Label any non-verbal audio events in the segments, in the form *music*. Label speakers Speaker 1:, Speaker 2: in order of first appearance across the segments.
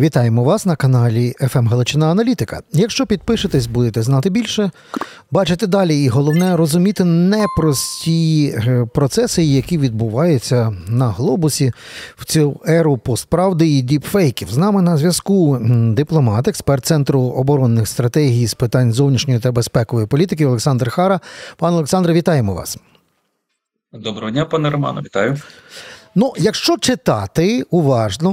Speaker 1: Вітаємо вас на каналі «ФМ Галичина Аналітика. Якщо підпишетесь, будете знати більше, бачити далі, і головне розуміти непрості е, процеси, які відбуваються на глобусі в цю еру постправди і діпфейків. З нами на зв'язку дипломат, експерт центру оборонних стратегій з питань зовнішньої та безпекової політики Олександр Хара. Пане Олександре, вітаємо вас.
Speaker 2: Доброго дня, пане Романо, вітаю.
Speaker 1: Ну, якщо читати уважно,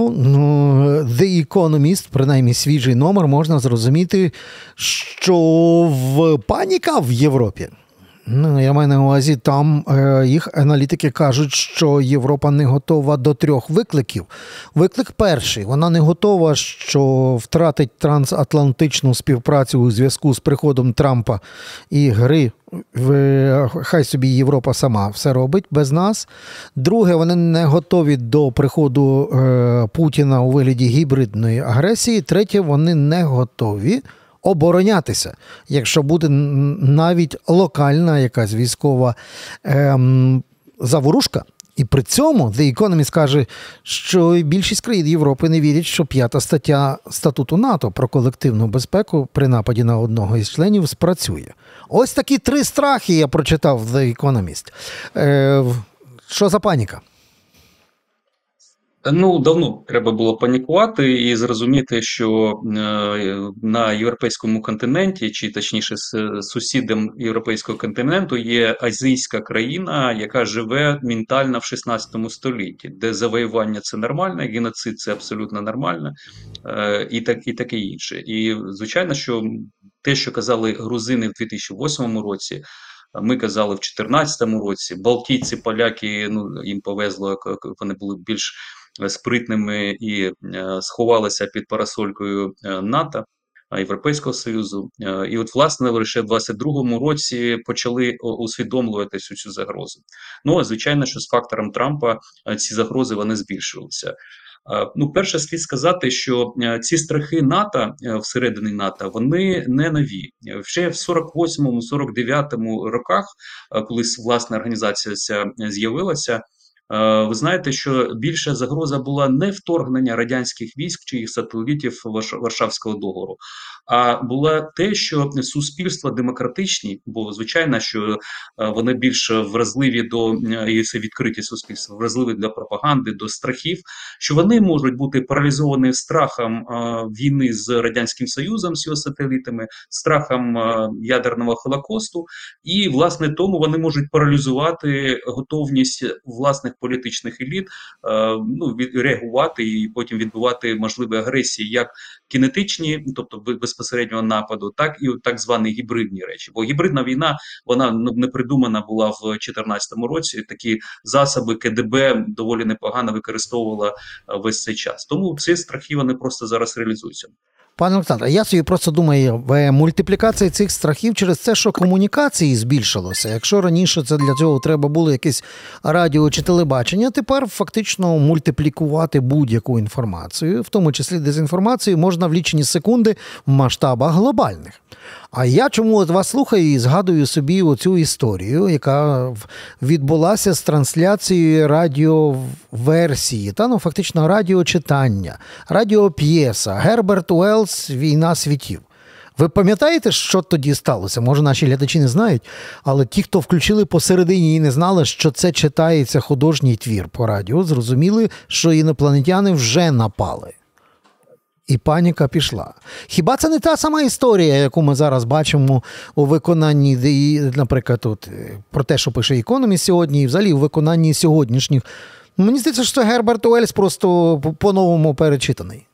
Speaker 1: The Economist, принаймні свіжий номер, можна зрозуміти, що в паніка в Європі. Ну, я маю на увазі, там е, їх аналітики кажуть, що Європа не готова до трьох викликів. Виклик перший: вона не готова, що втратить трансатлантичну співпрацю у зв'язку з приходом Трампа і гри. В, хай собі Європа сама все робить без нас. Друге, вони не готові до приходу е, Путіна у вигляді гібридної агресії. Третє, вони не готові оборонятися, якщо буде навіть локальна якась військова ем, заворушка. І при цьому The Economist каже, що більшість країн Європи не вірять, що п'ята стаття статуту НАТО про колективну безпеку при нападі на одного із членів спрацює. Ось такі три страхи я прочитав в The Economist. Е, Що за паніка?
Speaker 2: Ну, давно треба було панікувати і зрозуміти, що е, на європейському континенті, чи точніше, сусідом європейського континенту, є азійська країна, яка живе ментально в 16 столітті, де завоювання це нормально, геноцид це абсолютно нормально, е, і так і таке інше. І звичайно, що те, що казали грузини в 2008 році. Ми казали в 2014 році, Балтійці, поляки, ну їм повезло, вони були більш спритними і е, сховалися під парасолькою е, НАТО. Європейського союзу, е, і от власне лише в 22-му році почали усвідомлювати всю цю загрозу. Ну а звичайно, що з фактором Трампа ці загрози вони збільшилися. Ну, перше, слід сказати, що ці страхи НАТО всередині НАТО вони не нові. Ще в 48-му, 49-му роках, коли власна організація ця з'явилася. Е, ви знаєте, що більша загроза була не вторгнення радянських військ чи їх сателітів Варшавського договору, а була те, що суспільства демократичні, бо звичайно, що е, вони більш вразливі до і це відкриті суспільства, вразливі для пропаганди, до страхів, що вони можуть бути паралізовані страхом е, війни з радянським союзом з його сателітами, страхом ядерного холокосту, і власне тому вони можуть паралізувати готовність власних політичних еліт е, ну реагувати і потім відбувати можливі агресії, як кінетичні, тобто безпосереднього нападу, так і так звані гібридні речі. Бо гібридна війна вона ну, не придумана була в 2014 році. Такі засоби КДБ доволі непогано використовувала е, весь цей час. Тому ці страхи вони просто зараз реалізуються.
Speaker 1: Пане Олександре, я собі просто думаю, мультиплікація цих страхів через те, що комунікації збільшилося. Якщо раніше це для цього треба було якесь радіо чи телебачення, тепер фактично мультиплікувати будь-яку інформацію, в тому числі дезінформацію, можна в лічені секунди в масштабах глобальних. А я чому от вас слухаю і згадую собі оцю історію, яка відбулася з трансляцією радіоверсії, та ну фактично радіочитання, радіоп'єса, Герберт Уелс Війна світів. Ви пам'ятаєте, що тоді сталося? Може, наші глядачі не знають, але ті, хто включили посередині і не знали, що це читається художній твір по радіо, зрозуміли, що інопланетяни вже напали і паніка пішла. Хіба це не та сама історія, яку ми зараз бачимо у виконанні, наприклад, тут е, про те, що пише Економіст сьогодні, і взагалі у виконанні сьогоднішніх? Мені здається, що Герберт Уельс просто по-новому перечитаний.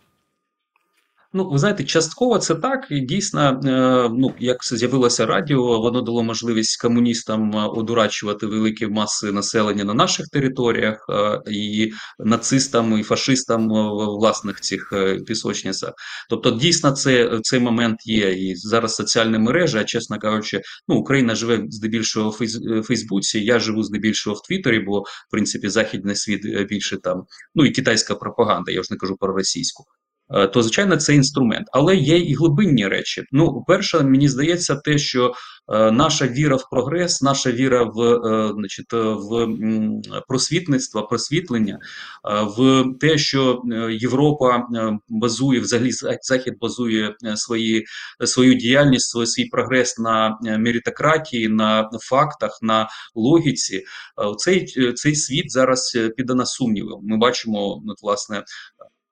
Speaker 2: Ну, ви знаєте, частково це так, і дійсно, е, ну як з'явилося радіо, воно дало можливість комуністам е, одурачувати великі маси населення на наших територіях, е, і нацистам і фашистам в власних цих пісочницях. Тобто, дійсно, це цей момент є. І зараз соціальні мережі, а чесно кажучи, ну Україна живе здебільшого в Фейсбуці. Я живу здебільшого в Твіттері, бо в принципі західний світ більше там, ну і китайська пропаганда. Я вже не кажу про російську. Е, то звичайно це інструмент, але є і глибинні речі. Ну, перше, мені здається, те, що е, наша віра в прогрес, наша віра в е, значить, в просвітництво, просвітлення, в те, що Європа базує взагалі захід базує свої свою діяльність, свій, прогрес на меритократії, на фактах, на логіці. Цей цей світ зараз піде на сумніви. Ми бачимо, от, власне,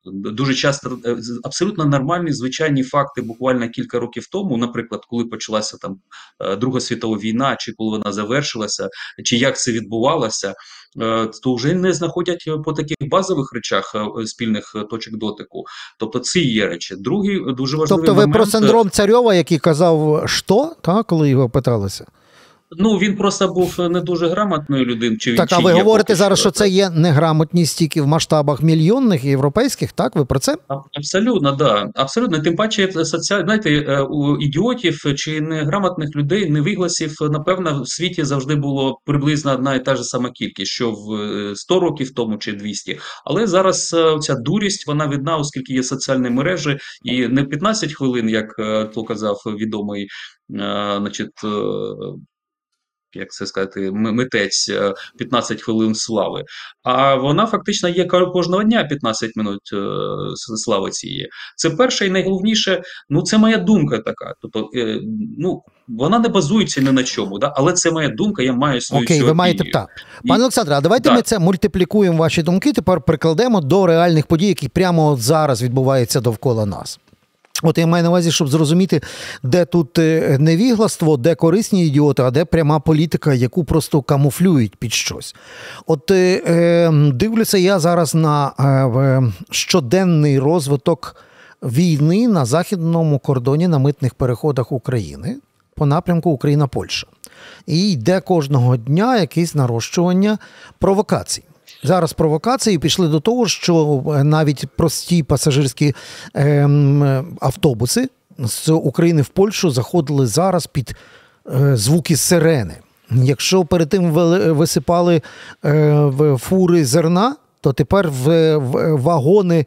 Speaker 2: Дуже часто е, абсолютно нормальні звичайні факти. Буквально кілька років тому, наприклад, коли почалася там е, Друга світова війна, чи коли вона завершилася, чи як це відбувалося, е, то вже не знаходять по таких базових речах спільних точок дотику. Тобто, ці є речі. Другий дуже важливий
Speaker 1: Тобто, ви
Speaker 2: момент...
Speaker 1: про синдром царьова, який казав, що так, коли його питалися.
Speaker 2: Ну він просто був не дуже грамотною людиною. Чи
Speaker 1: так,
Speaker 2: чи
Speaker 1: а ви говорите зараз,
Speaker 2: що,
Speaker 1: це є неграмотність тільки в масштабах мільйонних європейських? Так, ви про це?
Speaker 2: Абсолютно, да. Абсолютно. Тим паче, соціаль... знаєте, е, у ідіотів чи неграмотних людей, невигласів, напевно, в світі завжди було приблизно одна і та ж сама кількість, що в 100 е, років тому чи 200. Але зараз е, ця дурість вона видна, оскільки є соціальні мережі, і не 15 хвилин, як то казав відомий. Значить, як це сказати, митець 15 е, хвилин слави. А вона фактично є кожного дня 15 минут е, слави цієї. Це перше і найголовніше. Ну це моя думка така. Тобто, е, ну вона не базується ні на чому, да? але це моя думка. Я маю свою
Speaker 1: Окей, ви маєте так. Пане Олександре, а давайте да. ми це мультиплікуємо ваші думки. Тепер прикладемо до реальних подій, які прямо зараз відбуваються довкола нас. От я маю на увазі, щоб зрозуміти, де тут е, невігластво, де корисні ідіоти, а де пряма політика, яку просто камуфлюють під щось. От е, е дивлюся я зараз на е, щоденний розвиток війни на західному кордоні на митних переходах України по напрямку Україна-Польща. І йде кожного дня якесь нарощування провокацій. Зараз провокації пішли до того, що навіть прості пасажирські ем, автобуси з України в Польщу заходили зараз під е, звуки сирени. Якщо перед тим висипали е, фури зерна, то тепер в вагони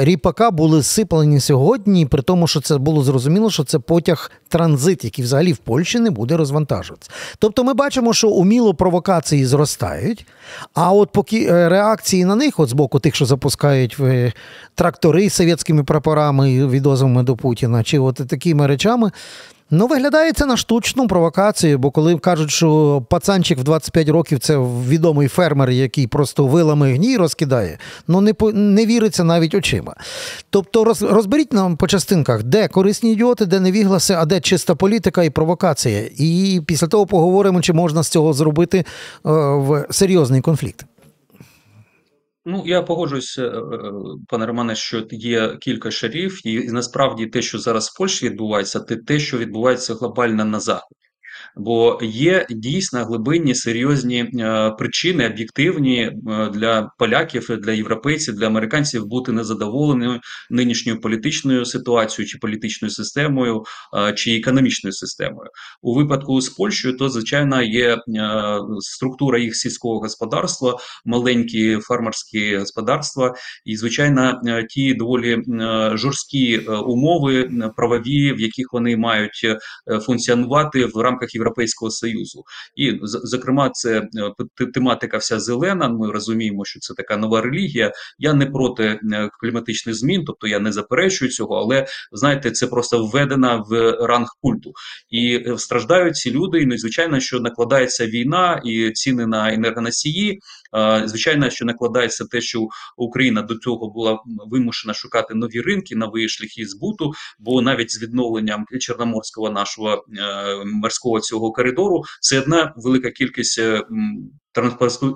Speaker 1: ріпака були сиплені сьогодні, при тому, що це було зрозуміло, що це потяг транзит, який взагалі в Польщі не буде розвантажуватися. Тобто ми бачимо, що уміло провокації зростають, а от поки е, реакції на них, от з боку тих, що запускають е, трактори з совєтськими прапорами, відозвами до Путіна, чи от такими речами. Ну, виглядає це на штучну провокацію, бо коли кажуть, що пацанчик в 25 років це відомий фермер, який просто вилами гній розкидає, ну не не віриться навіть очима. Тобто роз, розберіть нам по частинках, де корисні ідіоти, де невігласи, а де чиста політика і провокація. І після того поговоримо, чи можна з цього зробити е, в серйозний конфлікт.
Speaker 2: Ну, я погоджуюсь, е, е, пане Романе, що є кілька шарів, і насправді те, що зараз в Польщі відбувається, те, що відбувається глобально на заході бо є дійсно глибинні серйозні е, причини, об'єктивні е, для поляків, для європейців, для американців бути незадоволеними нинішньою політичною ситуацією, чи політичною системою, е, чи економічною системою. У випадку з Польщею, то звичайно є структура їх сільського господарства, маленькі фермерські господарства, і звичайно, ті доволі жорсткі умови правові, в яких вони мають функціонувати в рамках Європейського союзу, і зокрема, це е, тематика вся зелена. Ми розуміємо, що це така нова релігія. Я не проти е, кліматичних змін, тобто я не заперечую цього, але знаєте, це просто введена в ранг культу і е, страждають ці люди. І незвичайно, що накладається війна і ціни на енергоносії. Звичайно, що накладається те, що Україна до цього була вимушена шукати нові ринки, нові шляхи збуту, бо навіть з відновленням чорноморського нашого морського цього коридору це одна велика кількість е,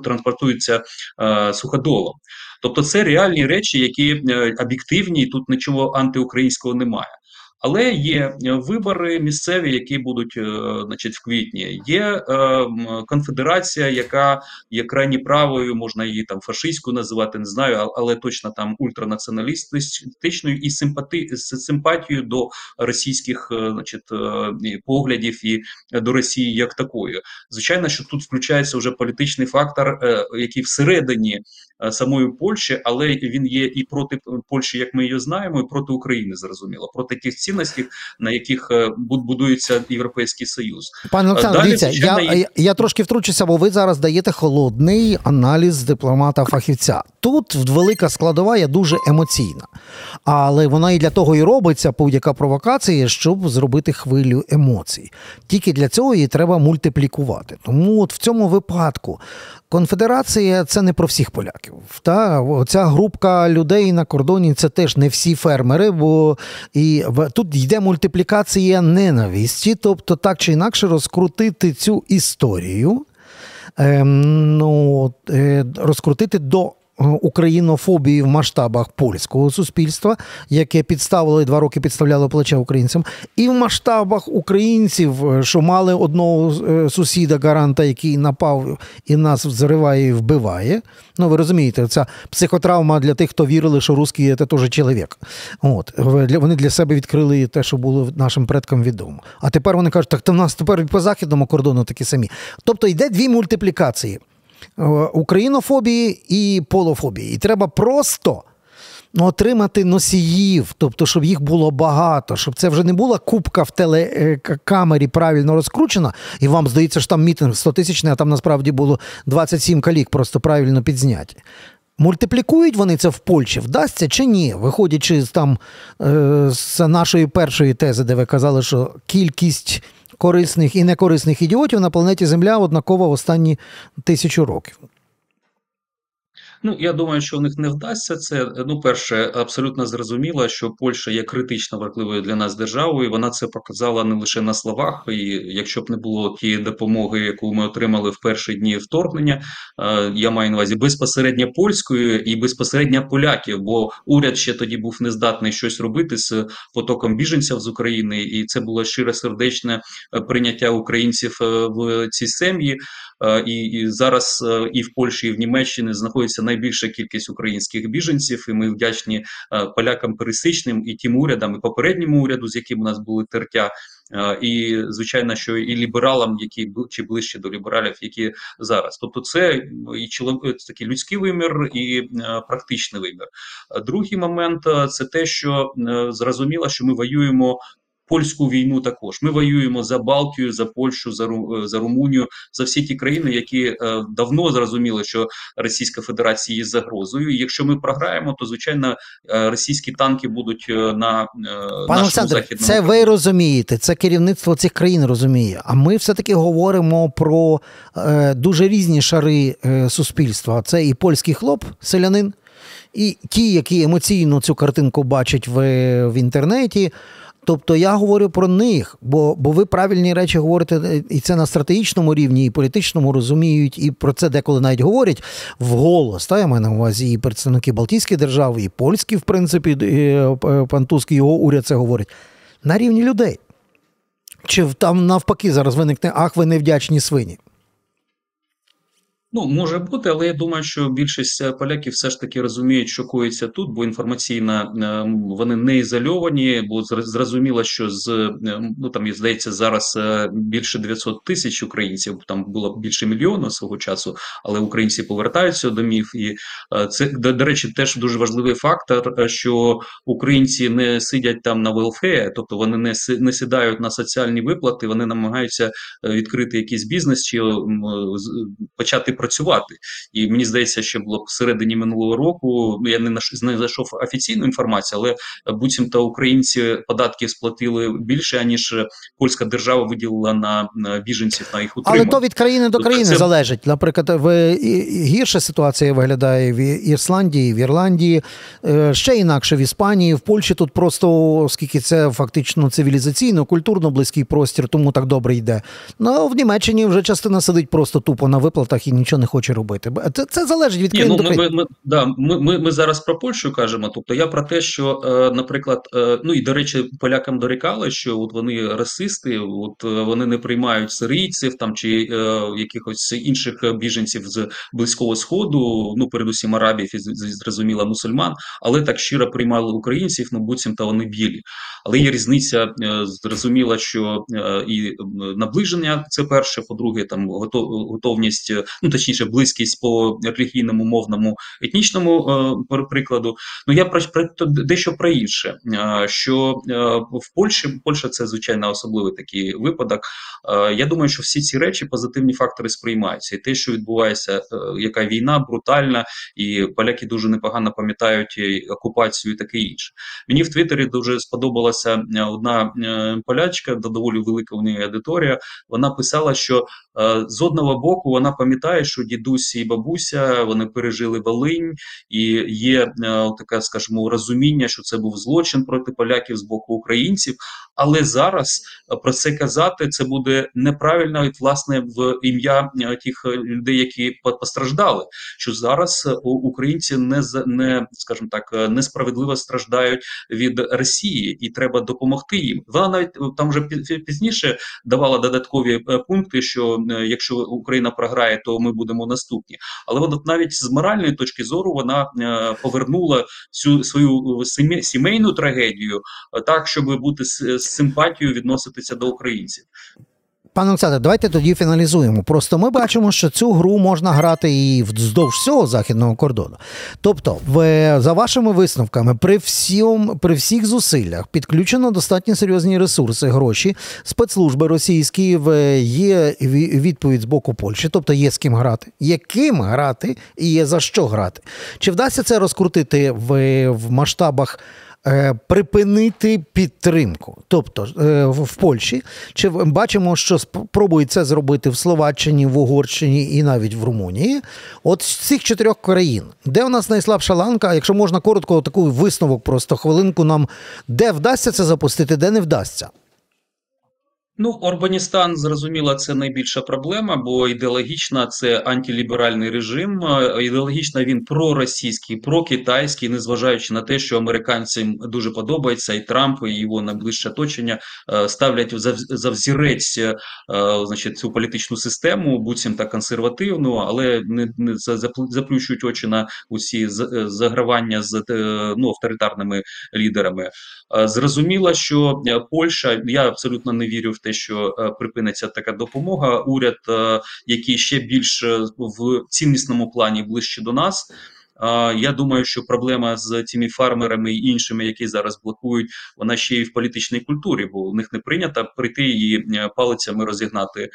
Speaker 2: транспортується е, суходолом. Тобто це реальні речі, які е, об'єктивні, і тут нічого антиукраїнського немає. Але є е, вибори місцеві, які будуть е, значить, в квітні. Є е, конфедерація, яка є крайні правою, можна її там фашистською називати, не знаю, але точно там ультранаціоналістичною і симпати симпатією до російських значить, поглядів і до Росії як такої. Звичайно, що тут включається вже політичний фактор, який всередині самої Польщі, але він є і проти Польщі, як ми її знаємо, і проти України зрозуміло, проти тих цінностей, на яких будується європейський союз.
Speaker 1: Пане Олександр, дивіться, я, я я трошки втручуся, бо ви зараз даєте холодний аналіз дипломата фахівця. Тут велика складова є дуже емоційна, але вона і для того і робиться будь-яка провокація, щоб зробити хвилю емоцій. Тільки для цього її треба мультиплікувати. Тому от в цьому випадку конфедерація це не про всіх поляків. Та Оця групка людей на кордоні це теж не всі фермери, бо і тут йде мультиплікація ненависті, тобто так чи інакше розкрутити цю історію. Ем, ну, е, розкрутити до українофобії в масштабах польського суспільства, яке підставило і два роки підставляло плече українцям, і в масштабах українців, е, що мали одного е, сусіда гаранта, який напав і нас взриває і вбиває. Ну, ви розумієте, ця психотравма для тих, хто вірили, що русський це теж чоловік. От вони для себе відкрили те, що було нашим предкам відомо. А тепер вони кажуть, так то в нас тепер по західному кордону такі самі. Тобто йде дві мультиплікації. Е, українофобії і полофобії. І треба просто ну, отримати носіїв, тобто, щоб їх було багато, щоб це вже не була кубка в телекамері правильно розкручена, і вам здається, що там мітинг 100 тисячний, а там насправді було 27 калік, просто правильно підзняті. Мультиплікують вони це в Польщі, вдасться чи ні? Виходячи з там е, з нашої першої тези, де ви казали, що кількість корисних і некорисних ідіотів на планеті Земля однаково останні тисячу років.
Speaker 2: Ну я думаю, що у них не вдасться це. Ну, перше, абсолютно зрозуміло, що Польща є критично важливою для нас державою. Вона це показала не лише на словах. І якщо б не було тієї допомоги, яку ми отримали в перші дні вторгнення, я маю на увазі безпосередньо польською і безпосередньо поляків, бо уряд ще тоді був не здатний щось робити з потоком біженців з України, і це було щире сердечне е, прийняття українців е, в цій сім'ї. Е, і, і зараз і в Польщі, і в Німеччині знаходиться най найбільша кількість українських біженців, і ми вдячні е, полякам пересичним і тим урядам, і попередньому уряду, з яким у нас були тертя. Е, і звичайно, що і лібералам, які чи ближче до лібералів, які зараз, тобто, це і чоловік такий людський вимір і е, практичний вимір. Другий момент це те, що зрозуміло, що ми воюємо польську війну. Також ми воюємо за Балтію, за Польщу, за Ру, за Румунію, за всі ті країни, які е, давно зрозуміли, що Російська Федерація є загрозою. І Якщо ми програємо, то звичайно е, російські танки будуть е, на е,
Speaker 1: Пане Олександр, західному це ви розумієте. Це керівництво цих країн розуміє. А ми все таки говоримо про е, дуже різні шари е, суспільства. Це і польський хлоп, селянин. І ті, які емоційно цю картинку бачать в в інтернеті, Тобто я говорю про них, бо бо ви правильні речі говорите, і це на стратегічному рівні, і політичному розуміють, і про це деколи навіть говорять вголос. Та я маю на увазі і представники Балтійських держав, і польські, в принципі, і е, пан Туск, його уряд це говорить на рівні людей. Чи там навпаки зараз виникне ах, ви невдячні свині?
Speaker 2: Ну, може бути, але я думаю, що більшість е, поляків все ж таки розуміють, що коїться тут, бо інформаційно е, вони не ізольовані, бо зрозуміло, що з е, ну там здається зараз більше 900 тисяч українців. Там було більше мільйона свого часу, але українці повертаються до домів. І це до, речі, теж дуже важливий фактор, що українці не сидять там на велфеє, тобто вони не не сідають на соціальні виплати, вони намагаються відкрити якийсь бізнес чи почати працювати. І мені здається, що було всередині минулого року. Ну я не знайшов офіційну інформацію, але буцімто українці податки сплатили більше ніж польська держава виділила на, біженців на їх утримання.
Speaker 1: Але то від країни до країни це... залежить. Наприклад, в гірша ситуація виглядає в Ісландії, в Ірландії, е, ще інакше в Іспанії, в Польщі тут просто оскільки це фактично цивілізаційно, культурно близький простір, тому так добре йде. Ну в Німеччині вже частина сидить просто тупо на виплатах і нічого нічого не хоче робити. Це це залежить від країни
Speaker 2: ну,
Speaker 1: до країни.
Speaker 2: Ми, ми, да, ми, ми, ми зараз про Польщу кажемо. Тобто я про те, що, е, наприклад, е, ну і до речі, полякам дорікали, що от вони расисти, от е, вони не приймають сирійців там чи е, якихось інших біженців з близького сходу, ну передусім арабів і зрозуміло мусульман, але так щиро приймали українців, ну буцімто вони білі. Але є різниця, зрозуміла, що і наближення це перше, по-друге, там готовність, ну точніше, точніше, близькість по релігійному, мовному, етнічному прикладу. Ну я про, про дещо про інше, що в Польщі Польща це звичайно особливий такий випадок. Я думаю, що всі ці речі позитивні фактори сприймаються, і те, що відбувається, яка війна брутальна, і поляки дуже непогано пам'ятають окупацію, і таке інше. Мені в Твіттері дуже сподобалася одна полячка, доволі велика в неї аудиторія. Вона писала, що Е, з одного боку, вона пам'ятає, що дідусі і бабуся вони пережили Волинь, і є е, таке, скажімо, розуміння, що це був злочин проти поляків з боку українців. Але зараз е, про це казати це буде неправильно і власне в ім'я тих людей, які постраждали. Що зараз українці не не скажімо так несправедливо страждають від Росії, і треба допомогти їм. Вона навіть там вже пізніше давала додаткові пункти, що Е, якщо Україна програє, то ми будемо наступні. Але от навіть з моральної точки зору вона е, повернула цю свою сімейну трагедію е, так, щоб бути з симпатією відноситися до українців.
Speaker 1: Пане Олександре, давайте тоді фіналізуємо. Просто ми бачимо, що цю гру можна грати і вздовж всього західного кордону. Тобто, в, за вашими висновками, при всім, при всіх зусиллях підключено достатньо серйозні ресурси, гроші, спецслужби російські в є відповідь з боку Польщі, тобто є з ким грати, є ким грати і є за що грати. Чи вдасться це розкрутити в, в масштабах? Е, припинити підтримку, тобто е, в Польщі, чи бачимо, що спробують це зробити в Словаччині, в Угорщині і навіть в Румунії. От з цих чотирьох країн, де у нас найслабша ланка, якщо можна коротко, таку висновок, просто хвилинку нам де вдасться це запустити, де не вдасться.
Speaker 2: Ну, Орбаністан зрозуміло, це найбільша проблема, бо ідеологічно це антиліберальний режим. Ідеологічно він проросійський, прокитайський, незважаючи на те, що американцям дуже подобається, і Трамп і його найближче оточення е, ставлять за взірець е, значить, цю політичну систему, буцім та консервативну, але не не заплющують очі на усі загравання з е, ну, авторитарними лідерами. Зрозуміло, що Польща, я абсолютно не вірю в те, що е, припиниться така допомога. Уряд, е, який ще більш е, в ціннісному плані ближче до нас. Я думаю, що проблема з цими фармерами і іншими, які зараз блокують, вона ще й в політичній культурі, бо в них не прийнято прийти і палицями розігнати.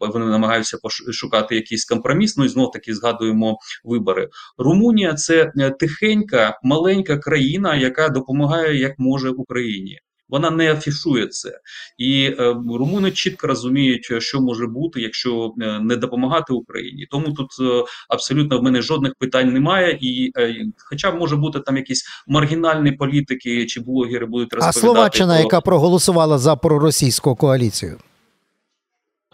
Speaker 2: Вони намагаються пошукати якийсь компроміс. Ну і знов таки згадуємо вибори. Румунія це тихенька, маленька країна, яка допомагає як може Україні вона не афішує це, і е, румуни чітко розуміють, що може бути, якщо е, не допомагати Україні. Тому тут е, абсолютно в мене жодних питань немає. І е, хоча може бути там якісь маргінальні політики чи блогери будуть розповідати.
Speaker 1: А Словаччина, про... яка проголосувала за проросійську коаліцію.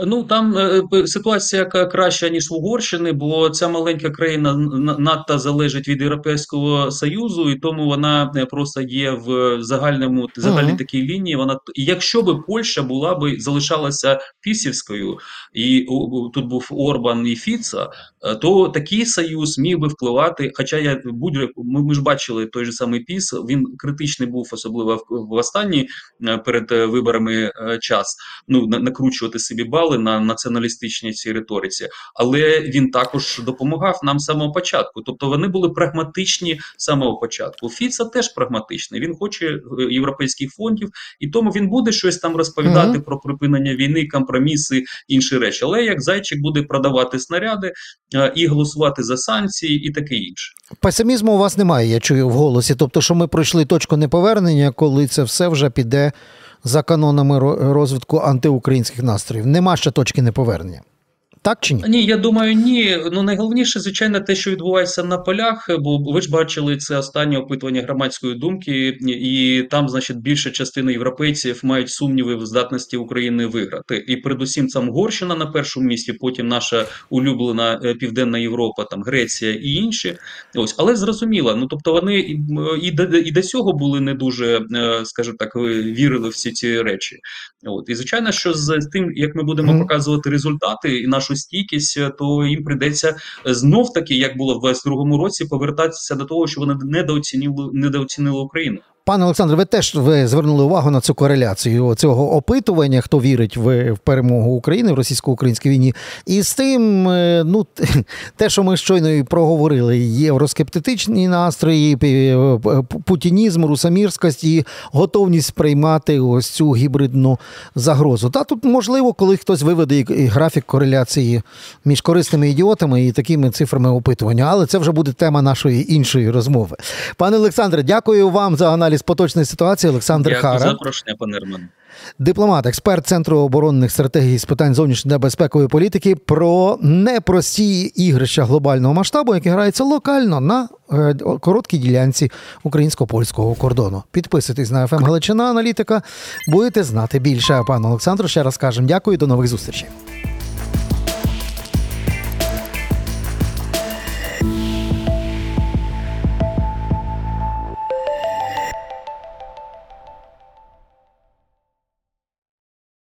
Speaker 2: Ну там е, ситуація краща ніж в Угорщини, бо ця маленька країна надто залежить від Європейського союзу, і тому вона е, просто є в загальному загальній такій лінії. Вона якщо би Польща була би залишалася пісівською, і тут був Орбан і Фіца, е, то такий союз міг би впливати. Хоча я будь ми, ми ж бачили той же самий піс. Він критичний був, особливо в, в останній перед виборами час. Ну накручувати собі бал наполягали на націоналістичній цій риториці, але він також допомагав нам з самого початку. Тобто вони були прагматичні з самого початку. Фіца теж прагматичний. Він хоче е, європейських фондів, і тому він буде щось там розповідати mm-hmm. про припинення війни, компроміси, інші речі. Але як зайчик буде продавати снаряди е, і голосувати за санкції, і таке інше.
Speaker 1: Песимізму у вас немає. Я чую в голосі. Тобто, що ми пройшли точку неповернення, коли це все вже піде за канонами розвитку антиукраїнських настроїв. Нема ще точки неповернення. Так чи ні?
Speaker 2: Ні, я думаю, ні. Ну найголовніше, звичайно, те, що відбувається на полях, бо ви ж бачили це останнє опитування громадської думки, і там, значить, більша частина європейців мають сумніви в здатності України виграти. І передусім там Угорщина на першому місці, потім наша улюблена е, Південна Європа, там Греція і інші. Ось, але зрозуміло, ну тобто вони і, до і до цього були не дуже, е, скажімо так, вірили в всі ці речі. От і звичайно, що з тим, як ми будемо mm. показувати результати і нашу стійкість, е, то їм прийдеться е, знов таки, як було в 22-му році, повертатися до того, що вони недооцінили недооцінили Україну.
Speaker 1: Пане Олександре, ви теж ви звернули увагу на цю кореляцію цього опитування, хто вірить в, перемогу України в російсько-українській війні. І з тим, е, ну, *laughs* те, що ми щойно і проговорили, євроскептичні настрої, пі- п- путінізм, русамірськість і готовність приймати ось цю гібридну загрозу. Та тут можливо, коли хтось виведе графік кореляції між корисними ідіотами і такими цифрами опитування, але це вже буде тема нашої іншої розмови. Пане Олександре, дякую вам за аналіз поточної ситуації. Олександр
Speaker 2: Дякую
Speaker 1: Хара,
Speaker 2: запрошення, пане
Speaker 1: дипломат, експерт Центру оборонних стратегій з питань зовнішньої та безпекової політики, про непрості ігрища глобального масштабу, які граються локально на е, короткій ділянці українсько-польського кордону. Підписуйтесь на ФМ Галичина Аналітика, будете знати більше. А пану Олександру ще раз кажемо дякую до нових зустрічей.